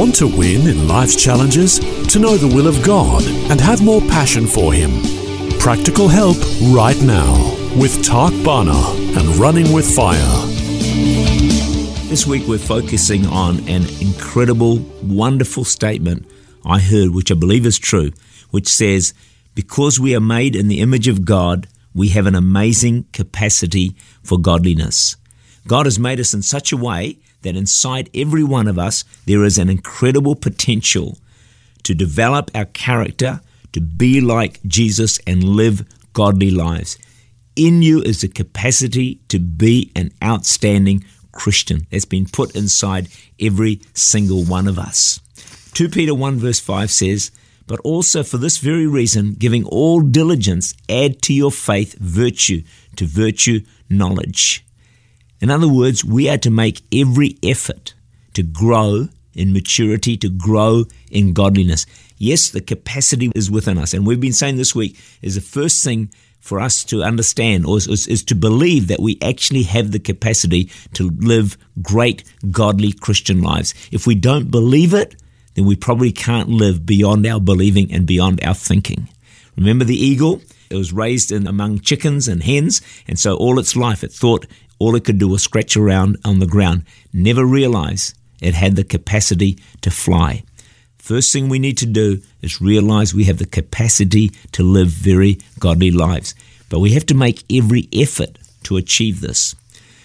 Want to win in life's challenges? To know the will of God and have more passion for Him? Practical help right now with Tak Bhana and Running with Fire. This week we're focusing on an incredible, wonderful statement I heard, which I believe is true, which says, Because we are made in the image of God, we have an amazing capacity for godliness. God has made us in such a way that inside every one of us there is an incredible potential to develop our character, to be like Jesus and live godly lives. In you is the capacity to be an outstanding Christian that's been put inside every single one of us. 2 Peter 1 verse 5 says, But also for this very reason, giving all diligence, add to your faith virtue, to virtue knowledge. In other words, we are to make every effort to grow in maturity, to grow in godliness. Yes, the capacity is within us. And we've been saying this week is the first thing for us to understand or is, is, is, to believe that we actually have the capacity to live great, godly Christian lives. If we don't believe it, then we probably can't live beyond our believing and beyond our thinking. Remember the eagle? It was raised in among chickens and hens, and so all its life it thought all it could do was scratch around on the ground, never realize it had the capacity to fly. First thing we need to do is realize we have the capacity to live very godly lives, but we have to make every effort to achieve this.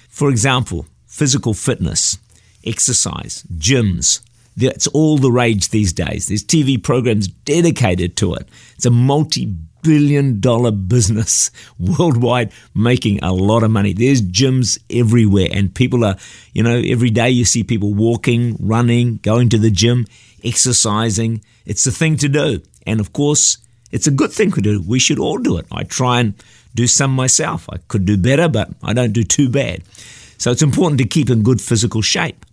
For example, physical fitness, exercise, gyms, that's all the rage these days. There's TV programs dedicated to it. It's a multi billion dollar business worldwide making a lot of money. There's gyms everywhere and people are, you know, every day you see people walking, running, going to the gym, exercising. It's the thing to do. And of course, it's a good thing to do. We should all do it. I try and do some myself. I could do better, but I don't do too bad. So it's important to keep in good physical shape.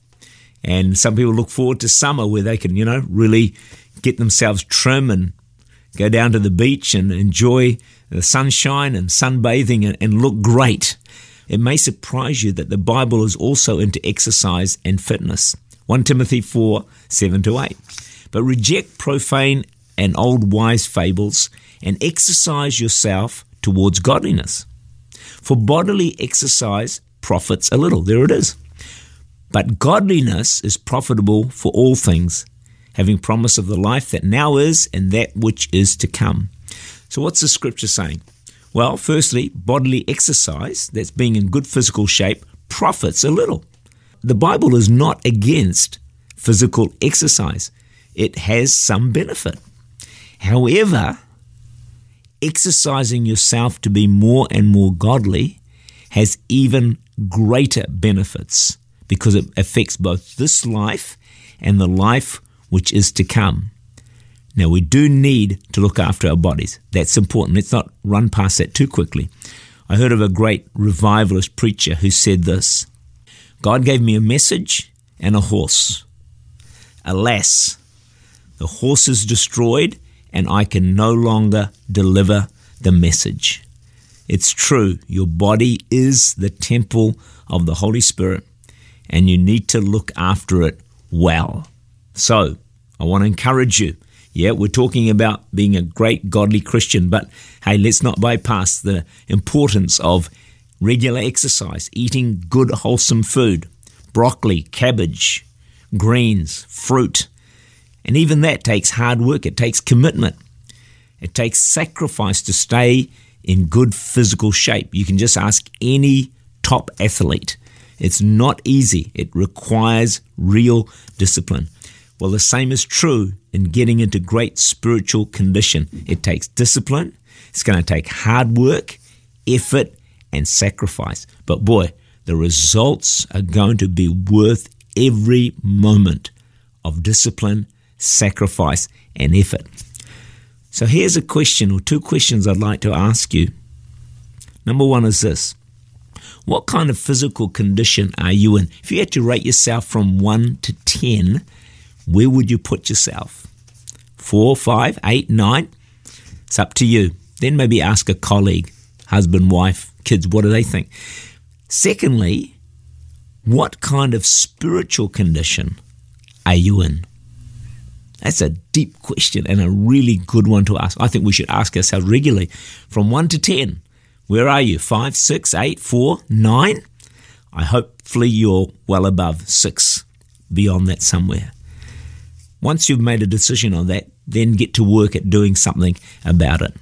And some people look forward to summer where they can, you know, really get themselves trim and go down to the beach and enjoy the sunshine and sunbathing and, and look great. It may surprise you that the Bible is also into exercise and fitness. 1 Timothy 4 7 to 8. But reject profane and old wise fables and exercise yourself towards godliness. For bodily exercise profits a little. There it is. But godliness is profitable for all things, having promise of the life that now is and that which is to come. So, what's the scripture saying? Well, firstly, bodily exercise, that's being in good physical shape, profits a little. The Bible is not against physical exercise, it has some benefit. However, exercising yourself to be more and more godly has even greater benefits because it affects both this life and the life which is to come. Now, we do need to look after our bodies. That's important. Let's not run past that too quickly. I heard of a great revivalist preacher who said this God gave me a message and a horse. Alas, the horse is destroyed, and I can no longer deliver the message. It's true, your body is the temple of the Holy Spirit, and you need to look after it well. So, I want to encourage you. Yeah, we're talking about being a great godly Christian, but hey, let's not bypass the importance of regular exercise, eating good, wholesome food, broccoli, cabbage, greens, fruit. And even that takes hard work, it takes commitment, it takes sacrifice to stay in good physical shape. You can just ask any top athlete. It's not easy, it requires real discipline. Well, the same is true in getting into great spiritual condition. It takes discipline, it's going to take hard work, effort, and sacrifice. But boy, the results are going to be worth every moment of discipline, sacrifice, and effort. So here's a question or two questions I'd like to ask you. Number one is this What kind of physical condition are you in? If you had to rate yourself from 1 to 10, where would you put yourself? Four, five, eight, nine? It's up to you. Then maybe ask a colleague, husband, wife, kids, what do they think? Secondly, what kind of spiritual condition are you in? That's a deep question and a really good one to ask. I think we should ask ourselves regularly from 1 to 10. Where are you? 5, 6, 8, 4, 9? I hopefully you're well above 6, beyond that somewhere. Once you've made a decision on that, then get to work at doing something about it.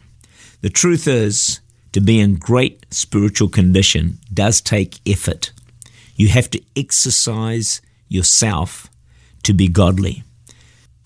The truth is, to be in great spiritual condition does take effort. You have to exercise yourself to be godly.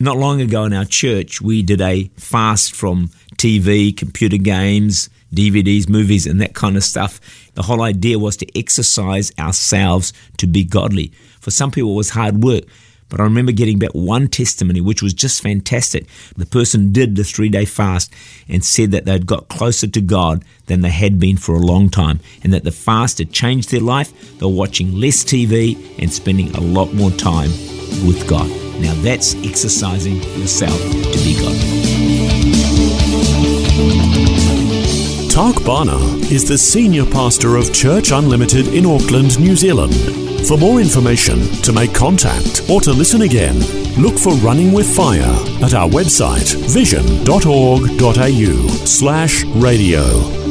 Not long ago in our church, we did a fast from TV, computer games, DVDs, movies, and that kind of stuff. The whole idea was to exercise ourselves to be godly. For some people, it was hard work. But I remember getting back one testimony, which was just fantastic. The person did the three day fast and said that they'd got closer to God than they had been for a long time, and that the fast had changed their life. They were watching less TV and spending a lot more time with God. Now that's exercising yourself to be godly. Tak Bhana is the senior pastor of Church Unlimited in Auckland, New Zealand. For more information, to make contact, or to listen again, look for Running with Fire at our website vision.org.au slash radio.